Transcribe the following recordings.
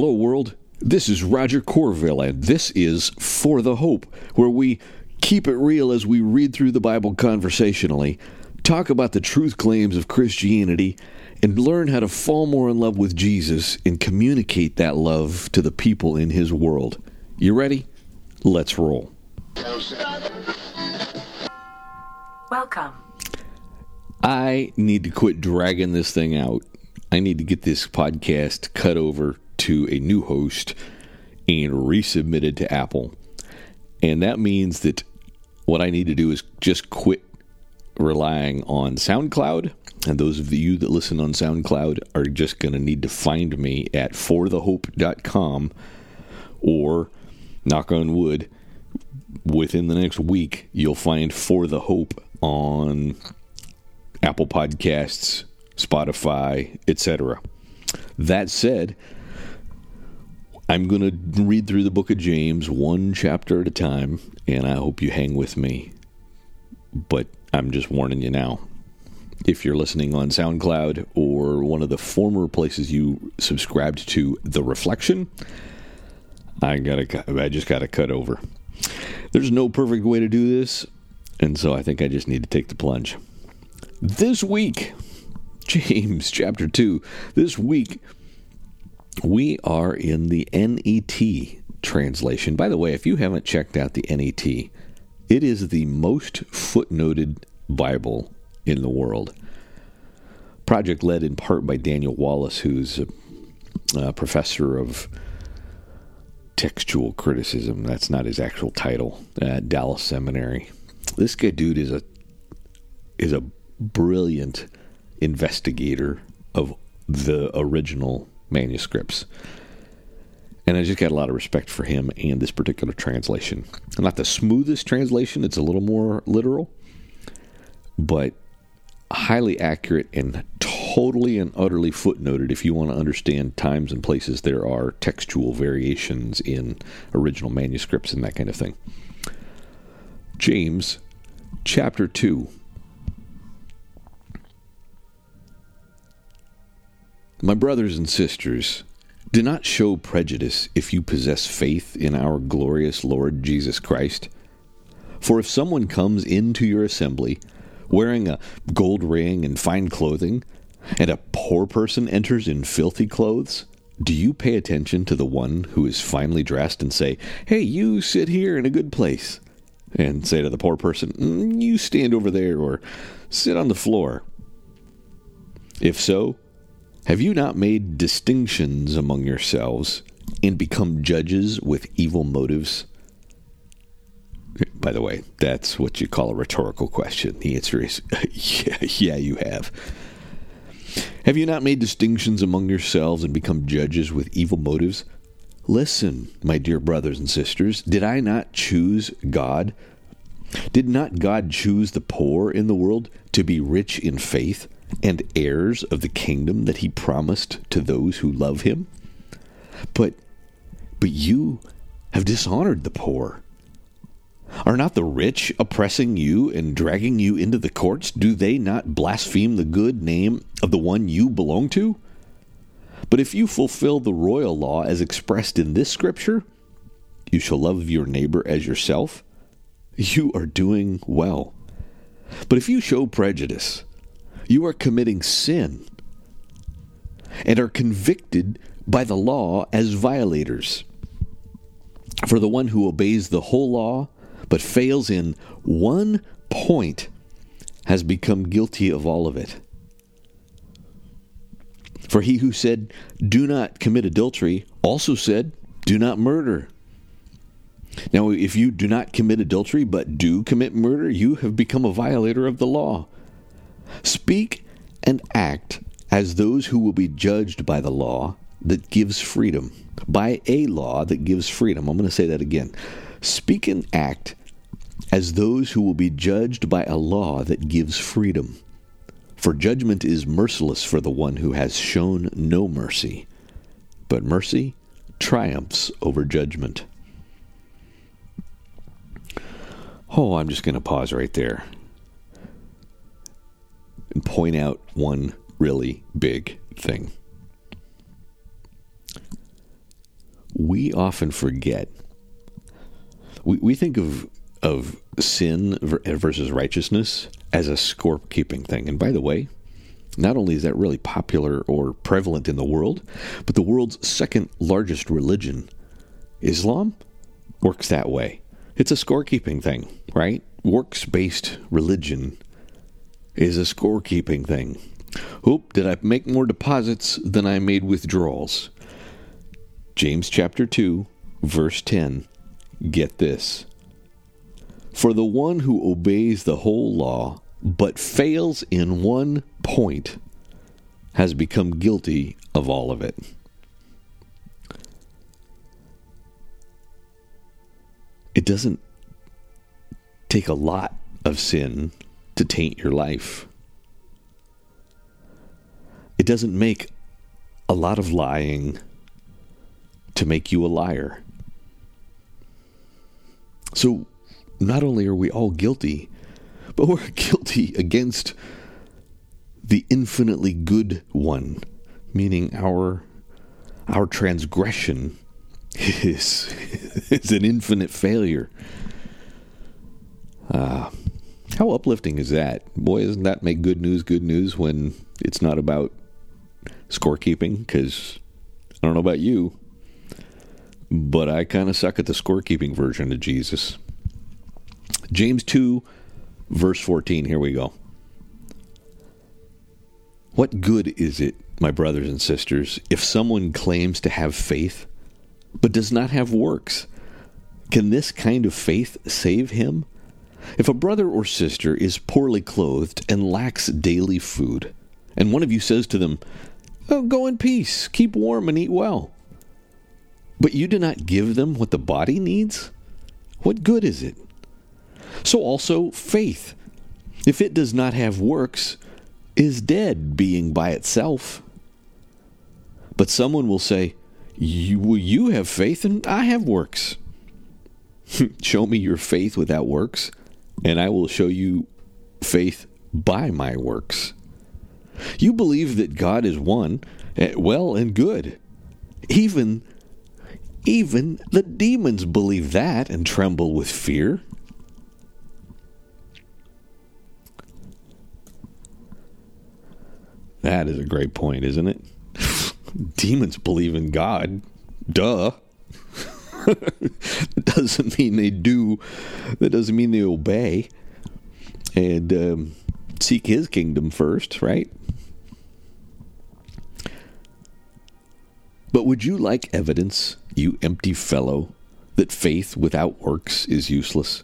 Hello, world. This is Roger Corville, and this is For the Hope, where we keep it real as we read through the Bible conversationally, talk about the truth claims of Christianity, and learn how to fall more in love with Jesus and communicate that love to the people in His world. You ready? Let's roll. Welcome. I need to quit dragging this thing out. I need to get this podcast cut over to a new host and resubmitted to Apple. And that means that what I need to do is just quit relying on SoundCloud. And those of you that listen on SoundCloud are just going to need to find me at forthehope.com or, knock on wood, within the next week, you'll find For the Hope on Apple Podcasts, Spotify, etc. That said, I'm going to read through the book of James one chapter at a time, and I hope you hang with me. But I'm just warning you now. If you're listening on SoundCloud or one of the former places you subscribed to The Reflection, I gotta, I just gotta cut over. There's no perfect way to do this, and so I think I just need to take the plunge. This week, James chapter 2, this week, we are in the NET translation. By the way, if you haven't checked out the NET, it is the most footnoted Bible in the world. Project led in part by Daniel Wallace, who's a, a professor of textual criticism. That's not his actual title uh, at Dallas Seminary. This guy, dude, is a is a brilliant investigator of the original manuscripts. And I just got a lot of respect for him and this particular translation. Not the smoothest translation, it's a little more literal, but highly accurate and totally and utterly footnoted if you want to understand times and places there are textual variations in original manuscripts and that kind of thing. James chapter 2 My brothers and sisters, do not show prejudice if you possess faith in our glorious Lord Jesus Christ. For if someone comes into your assembly wearing a gold ring and fine clothing, and a poor person enters in filthy clothes, do you pay attention to the one who is finely dressed and say, Hey, you sit here in a good place? And say to the poor person, mm, You stand over there or sit on the floor. If so, have you not made distinctions among yourselves and become judges with evil motives? By the way, that's what you call a rhetorical question. The answer is yeah, yeah, you have. Have you not made distinctions among yourselves and become judges with evil motives? Listen, my dear brothers and sisters, did I not choose God? Did not God choose the poor in the world to be rich in faith? And heirs of the kingdom that he promised to those who love him? But but you have dishonored the poor. Are not the rich oppressing you and dragging you into the courts? Do they not blaspheme the good name of the one you belong to? But if you fulfill the royal law as expressed in this scripture, you shall love your neighbor as yourself, you are doing well. But if you show prejudice, you are committing sin and are convicted by the law as violators. For the one who obeys the whole law but fails in one point has become guilty of all of it. For he who said, Do not commit adultery, also said, Do not murder. Now, if you do not commit adultery but do commit murder, you have become a violator of the law. Speak and act as those who will be judged by the law that gives freedom, by a law that gives freedom. I'm going to say that again. Speak and act as those who will be judged by a law that gives freedom. For judgment is merciless for the one who has shown no mercy, but mercy triumphs over judgment. Oh, I'm just going to pause right there and point out one really big thing. we often forget. We, we think of of sin versus righteousness as a score keeping thing. And by the way, not only is that really popular or prevalent in the world, but the world's second largest religion, Islam, works that way. It's a scorekeeping thing, right? Works based religion is a scorekeeping thing. Oop, did I make more deposits than I made withdrawals? James chapter 2, verse 10. Get this. For the one who obeys the whole law but fails in one point has become guilty of all of it. It doesn't take a lot of sin to taint your life. It doesn't make a lot of lying to make you a liar. So, not only are we all guilty, but we're guilty against the infinitely good one, meaning our our transgression is is an infinite failure. Uh, how uplifting is that? Boy, doesn't that make good news good news when it's not about scorekeeping? Because I don't know about you, but I kind of suck at the scorekeeping version of Jesus. James 2, verse 14. Here we go. What good is it, my brothers and sisters, if someone claims to have faith but does not have works? Can this kind of faith save him? If a brother or sister is poorly clothed and lacks daily food, and one of you says to them, oh, Go in peace, keep warm, and eat well, but you do not give them what the body needs, what good is it? So also faith, if it does not have works, is dead, being by itself. But someone will say, You, you have faith and I have works. show me your faith without works, and I will show you faith by my works. You believe that God is one, eh, well and good. Even even the demons believe that and tremble with fear. That is a great point, isn't it? demons believe in God. Duh. Doesn't mean they do. That doesn't mean they obey and um, seek His kingdom first, right? But would you like evidence, you empty fellow, that faith without works is useless?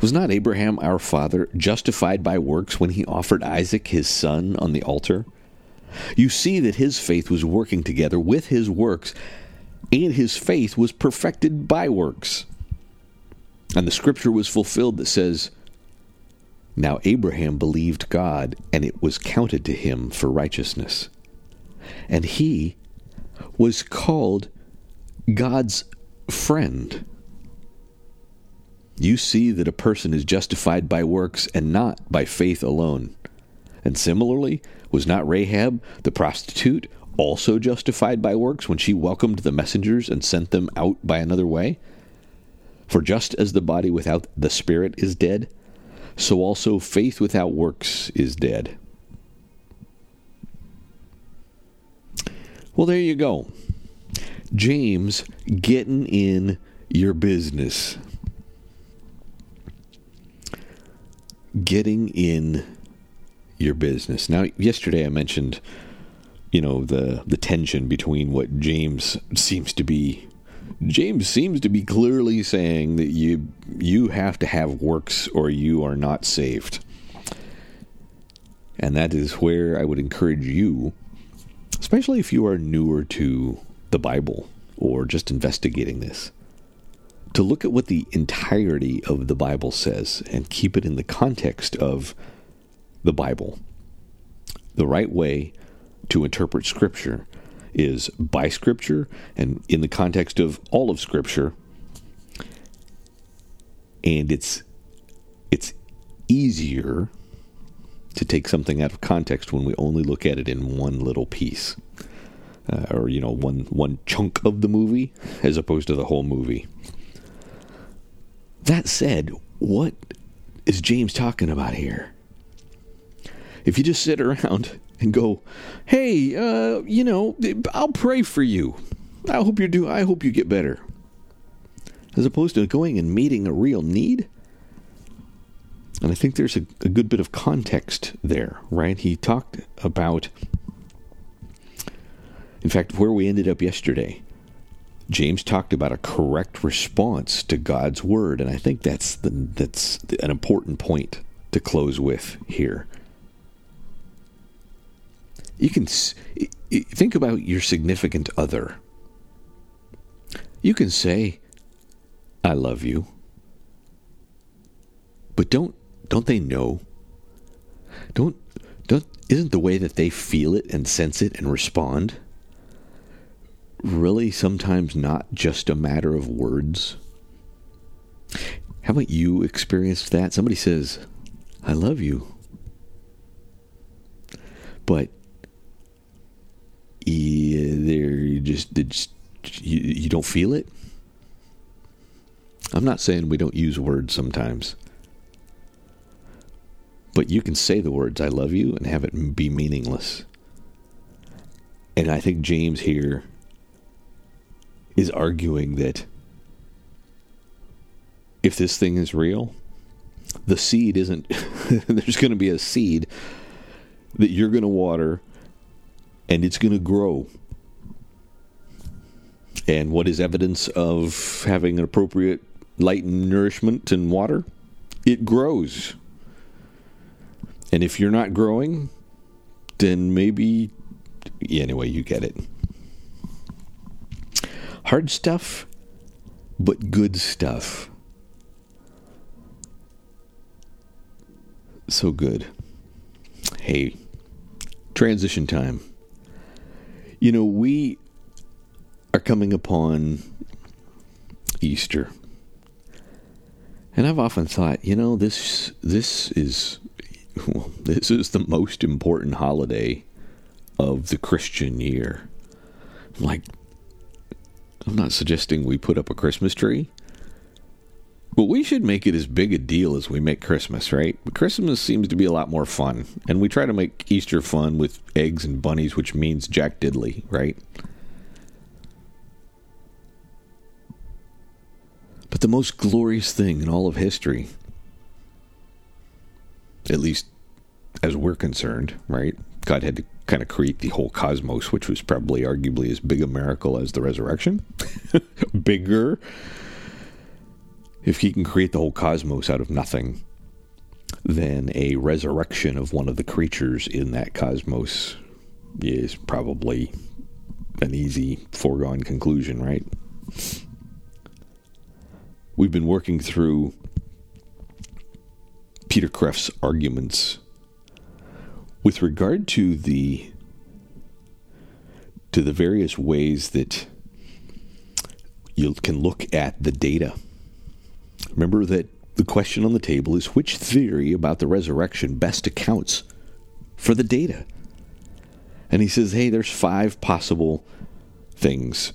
Was not Abraham our father justified by works when he offered Isaac his son on the altar? You see that his faith was working together with his works, and his faith was perfected by works. And the scripture was fulfilled that says, Now Abraham believed God, and it was counted to him for righteousness. And he was called God's friend. You see that a person is justified by works and not by faith alone. And similarly, was not Rahab the prostitute also justified by works when she welcomed the messengers and sent them out by another way? For just as the body without the spirit is dead, so also faith without works is dead. Well, there you go. James getting in your business. Getting in your business. Now, yesterday I mentioned, you know, the the tension between what James seems to be James seems to be clearly saying that you you have to have works or you are not saved. And that is where I would encourage you especially if you are newer to the Bible or just investigating this, to look at what the entirety of the Bible says and keep it in the context of the Bible. The right way to interpret Scripture is by Scripture and in the context of all of Scripture. And it's it's easier to take something out of context when we only look at it in one little piece. uh, or you know, one one chunk of the movie as opposed to the whole movie. That said, what is James talking about here? If you just sit around and go, "Hey, uh, you know, I'll pray for you. I hope you do. I hope you get better," as opposed to going and meeting a real need. And I think there's a, a good bit of context there, right? He talked about, in fact, where we ended up yesterday. James talked about a correct response to God's word, and I think that's the, that's an important point to close with here. You can think about your significant other. You can say, "I love you," but don't don't they know? Don't don't isn't the way that they feel it and sense it and respond really sometimes not just a matter of words? How about you experienced that? Somebody says, I love you. But there you just, just you, you don't feel it. I'm not saying we don't use words sometimes. But you can say the words I love you and have it be meaningless. And I think James here is arguing that if this thing is real, the seed isn't, there's going to be a seed that you're going to water and it's going to grow. And what is evidence of having an appropriate light and nourishment and water? It grows. And if you're not growing, then maybe, anyway, you get it. Hard stuff, but good stuff. So good. Hey, transition time. You know, we are coming upon Easter. And I've often thought, you know, this this is well, this is the most important holiday of the Christian year. Like I'm not suggesting we put up a Christmas tree. But we should make it as big a deal as we make Christmas, right? Christmas seems to be a lot more fun. And we try to make Easter fun with eggs and bunnies, which means Jack Diddley, right? But the most glorious thing in all of history, at least as we're concerned, right? God had to kind of create the whole cosmos, which was probably arguably as big a miracle as the resurrection. Bigger if he can create the whole cosmos out of nothing, then a resurrection of one of the creatures in that cosmos is probably an easy foregone conclusion, right? We've been working through Peter Kreeft's arguments with regard to the to the various ways that you can look at the data Remember that the question on the table is which theory about the resurrection best accounts for the data? And he says, hey, there's five possible things.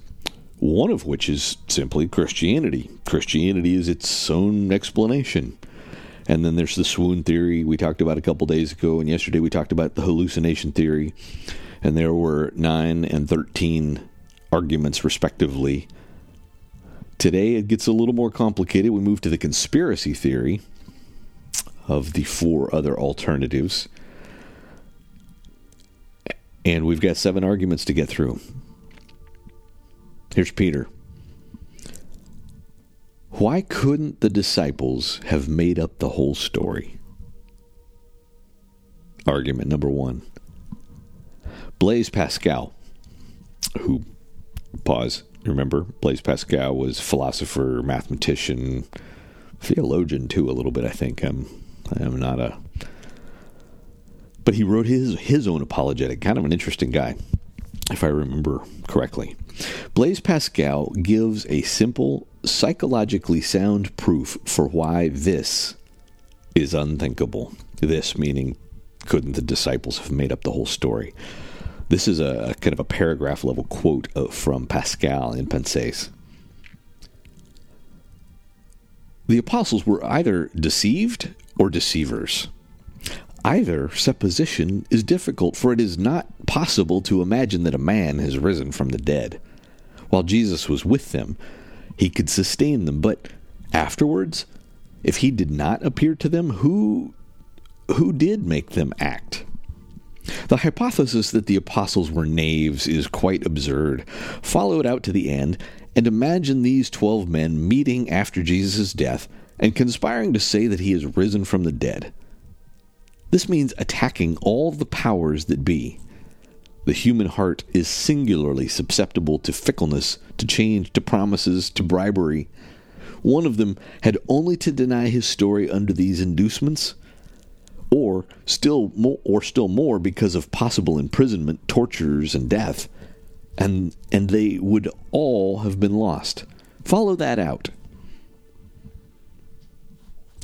One of which is simply Christianity. Christianity is its own explanation. And then there's the swoon theory we talked about a couple days ago, and yesterday we talked about the hallucination theory. And there were 9 and 13 arguments, respectively, Today it gets a little more complicated. We move to the conspiracy theory of the four other alternatives. And we've got seven arguments to get through. Here's Peter. Why couldn't the disciples have made up the whole story? Argument number one Blaise Pascal, who, pause, Remember, Blaise Pascal was philosopher, mathematician, theologian too, a little bit. I think I'm. I'm not a. But he wrote his his own apologetic. Kind of an interesting guy, if I remember correctly. Blaise Pascal gives a simple, psychologically sound proof for why this is unthinkable. This meaning, couldn't the disciples have made up the whole story? This is a, a kind of a paragraph level quote uh, from Pascal in Pensées. The apostles were either deceived or deceivers. Either supposition is difficult, for it is not possible to imagine that a man has risen from the dead. While Jesus was with them, he could sustain them, but afterwards, if he did not appear to them, who who did make them act? The hypothesis that the apostles were knaves is quite absurd. Follow it out to the end, and imagine these twelve men meeting after Jesus' death and conspiring to say that he has risen from the dead. This means attacking all the powers that be. The human heart is singularly susceptible to fickleness, to change, to promises, to bribery. One of them had only to deny his story under these inducements, or still more, or still more because of possible imprisonment, tortures, and death, and and they would all have been lost. Follow that out.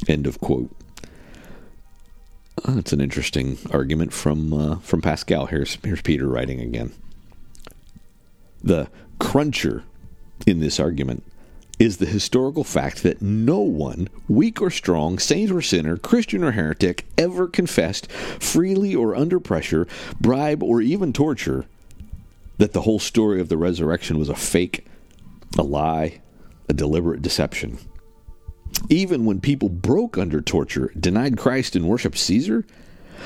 End of quote. That's an interesting argument from uh, from Pascal. Here's here's Peter writing again. The cruncher in this argument is the historical fact that no one, weak or strong, saint or sinner, Christian or heretic, ever confessed, freely or under pressure, bribe, or even torture, that the whole story of the resurrection was a fake, a lie, a deliberate deception. Even when people broke under torture, denied Christ, and worshiped Caesar,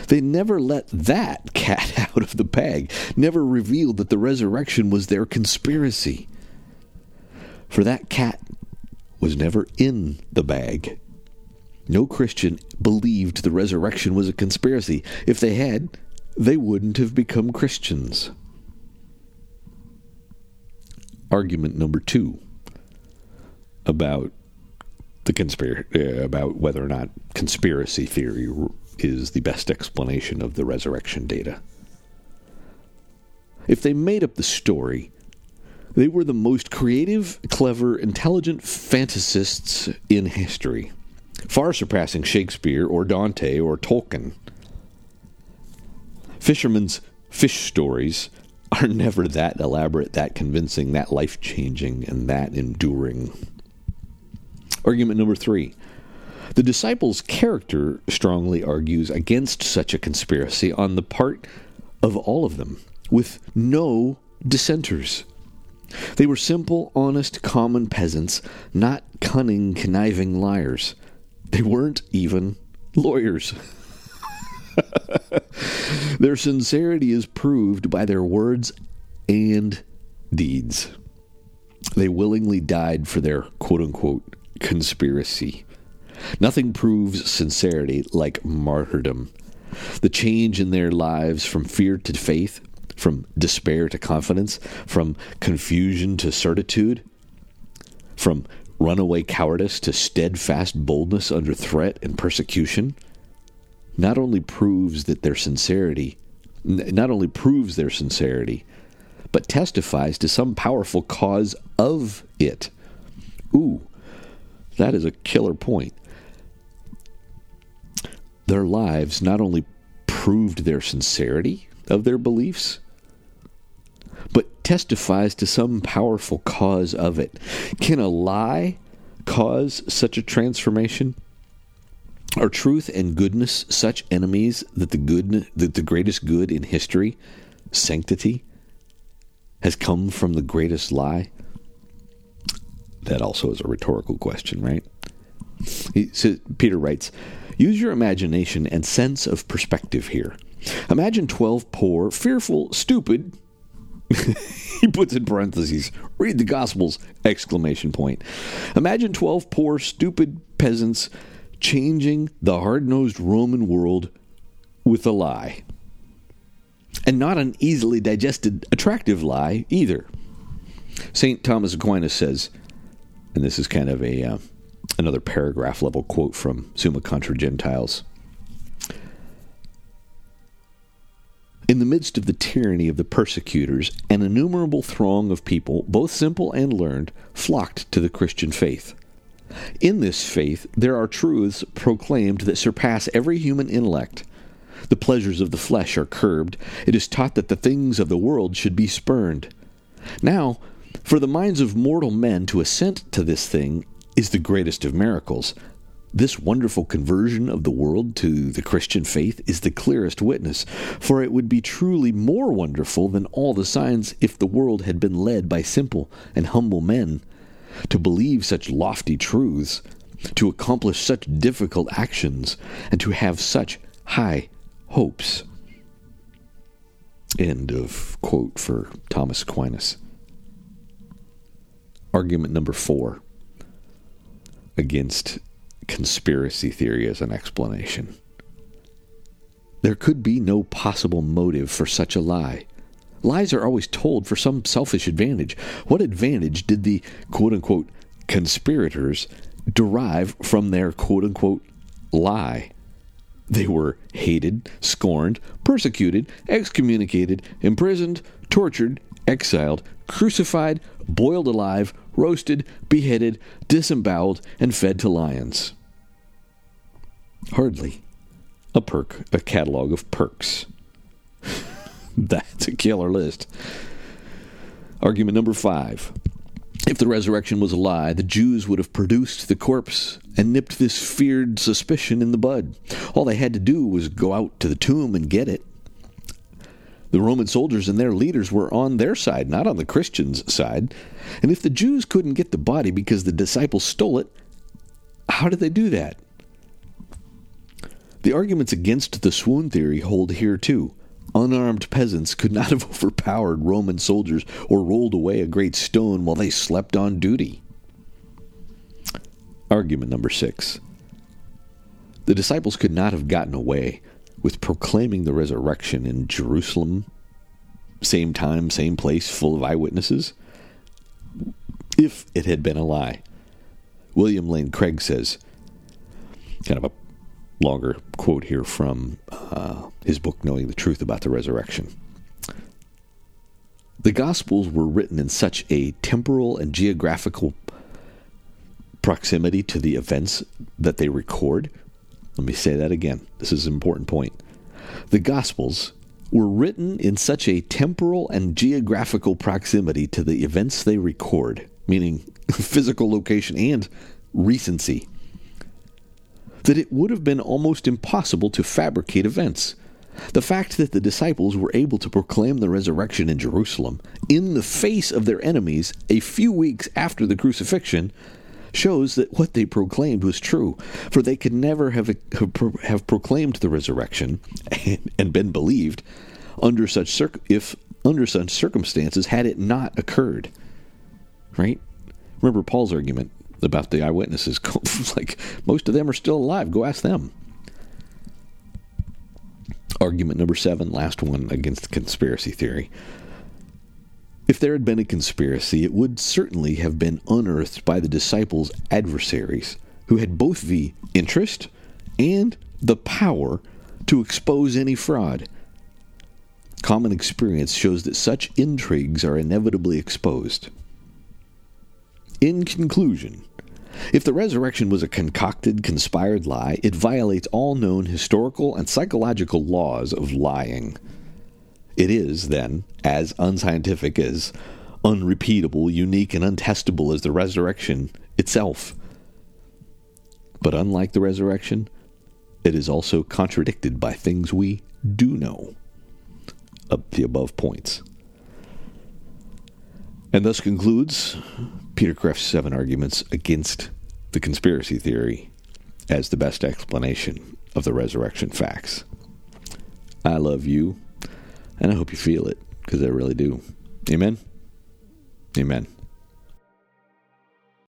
they never let that cat out of the bag, never revealed that the resurrection was their conspiracy. For that cat was never in the bag. No Christian believed the resurrection was a conspiracy. If they had, they wouldn't have become Christians. Argument number two about the conspiracy uh, about whether or not conspiracy theory is the best explanation of the resurrection data. If they made up the story, they were the most creative, clever, intelligent fantasists in history, far surpassing Shakespeare or Dante or Tolkien. Fishermen's fish stories are never that elaborate, that convincing, that life changing, and that enduring. Argument number three. The disciples' character strongly argues against such a conspiracy on the part of all of them, with no dissenters. They were simple, honest, common peasants, not cunning, conniving liars. They weren't even lawyers. their sincerity is proved by their words and deeds. They willingly died for their quote unquote conspiracy. Nothing proves sincerity like martyrdom. The change in their lives from fear to faith, from despair to confidence, from confusion to certitude, from runaway cowardice to steadfast boldness under threat and persecution, not only proves that their sincerity, not only proves their sincerity, but testifies to some powerful cause of it. Ooh, that is a killer point. Their lives not only proved their sincerity of their beliefs, testifies to some powerful cause of it. Can a lie cause such a transformation? Are truth and goodness such enemies that the good that the greatest good in history, sanctity, has come from the greatest lie? That also is a rhetorical question, right? He says, Peter writes, Use your imagination and sense of perspective here. Imagine 12 poor, fearful, stupid, he puts in parentheses, read the Gospels, exclamation point. Imagine 12 poor, stupid peasants changing the hard nosed Roman world with a lie. And not an easily digested, attractive lie either. St. Thomas Aquinas says, and this is kind of a uh, another paragraph level quote from Summa Contra Gentiles. In the midst of the tyranny of the persecutors, an innumerable throng of people, both simple and learned, flocked to the Christian faith. In this faith, there are truths proclaimed that surpass every human intellect. The pleasures of the flesh are curbed. It is taught that the things of the world should be spurned. Now, for the minds of mortal men to assent to this thing is the greatest of miracles. This wonderful conversion of the world to the Christian faith is the clearest witness, for it would be truly more wonderful than all the signs if the world had been led by simple and humble men to believe such lofty truths, to accomplish such difficult actions, and to have such high hopes. End of quote for Thomas Aquinas. Argument number four against conspiracy theory as an explanation. There could be no possible motive for such a lie. Lies are always told for some selfish advantage. What advantage did the quote unquote conspirators derive from their quote unquote lie? They were hated, scorned, persecuted, excommunicated, imprisoned, tortured, exiled, crucified, boiled alive, roasted, beheaded, disemboweled, and fed to lions. Hardly a perk, a catalog of perks. That's a killer list. Argument number five. If the resurrection was a lie, the Jews would have produced the corpse and nipped this feared suspicion in the bud. All they had to do was go out to the tomb and get it. The Roman soldiers and their leaders were on their side, not on the Christians' side. And if the Jews couldn't get the body because the disciples stole it, how did they do that? The arguments against the swoon theory hold here too. Unarmed peasants could not have overpowered Roman soldiers or rolled away a great stone while they slept on duty. Argument number six. The disciples could not have gotten away with proclaiming the resurrection in Jerusalem, same time, same place, full of eyewitnesses, if it had been a lie. William Lane Craig says, kind of a longer quote here from uh, his book, Knowing the Truth About the Resurrection. The Gospels were written in such a temporal and geographical proximity to the events that they record. Let me say that again. This is an important point. The Gospels were written in such a temporal and geographical proximity to the events they record, meaning physical location and recency that it would have been almost impossible to fabricate events. The fact that the disciples were able to proclaim the resurrection in Jerusalem in the face of their enemies a few weeks after the crucifixion shows that what they proclaimed was true, for they could never have, have proclaimed the resurrection and, and been believed under such if under such circumstances had it not occurred. Right? Remember Paul's argument about the eyewitnesses. like most of them are still alive. Go ask them. Argument number seven, last one against the conspiracy theory. If there had been a conspiracy, it would certainly have been unearthed by the disciples' adversaries, who had both the interest and the power to expose any fraud. Common experience shows that such intrigues are inevitably exposed. In conclusion, if the resurrection was a concocted, conspired lie, it violates all known historical and psychological laws of lying. It is, then, as unscientific as unrepeatable, unique, and untestable as the resurrection itself. But unlike the resurrection, it is also contradicted by things we do know. Up the above points. And thus concludes Peter Kreeft's seven arguments against the conspiracy theory as the best explanation of the resurrection facts. I love you, and I hope you feel it, because I really do. Amen? Amen.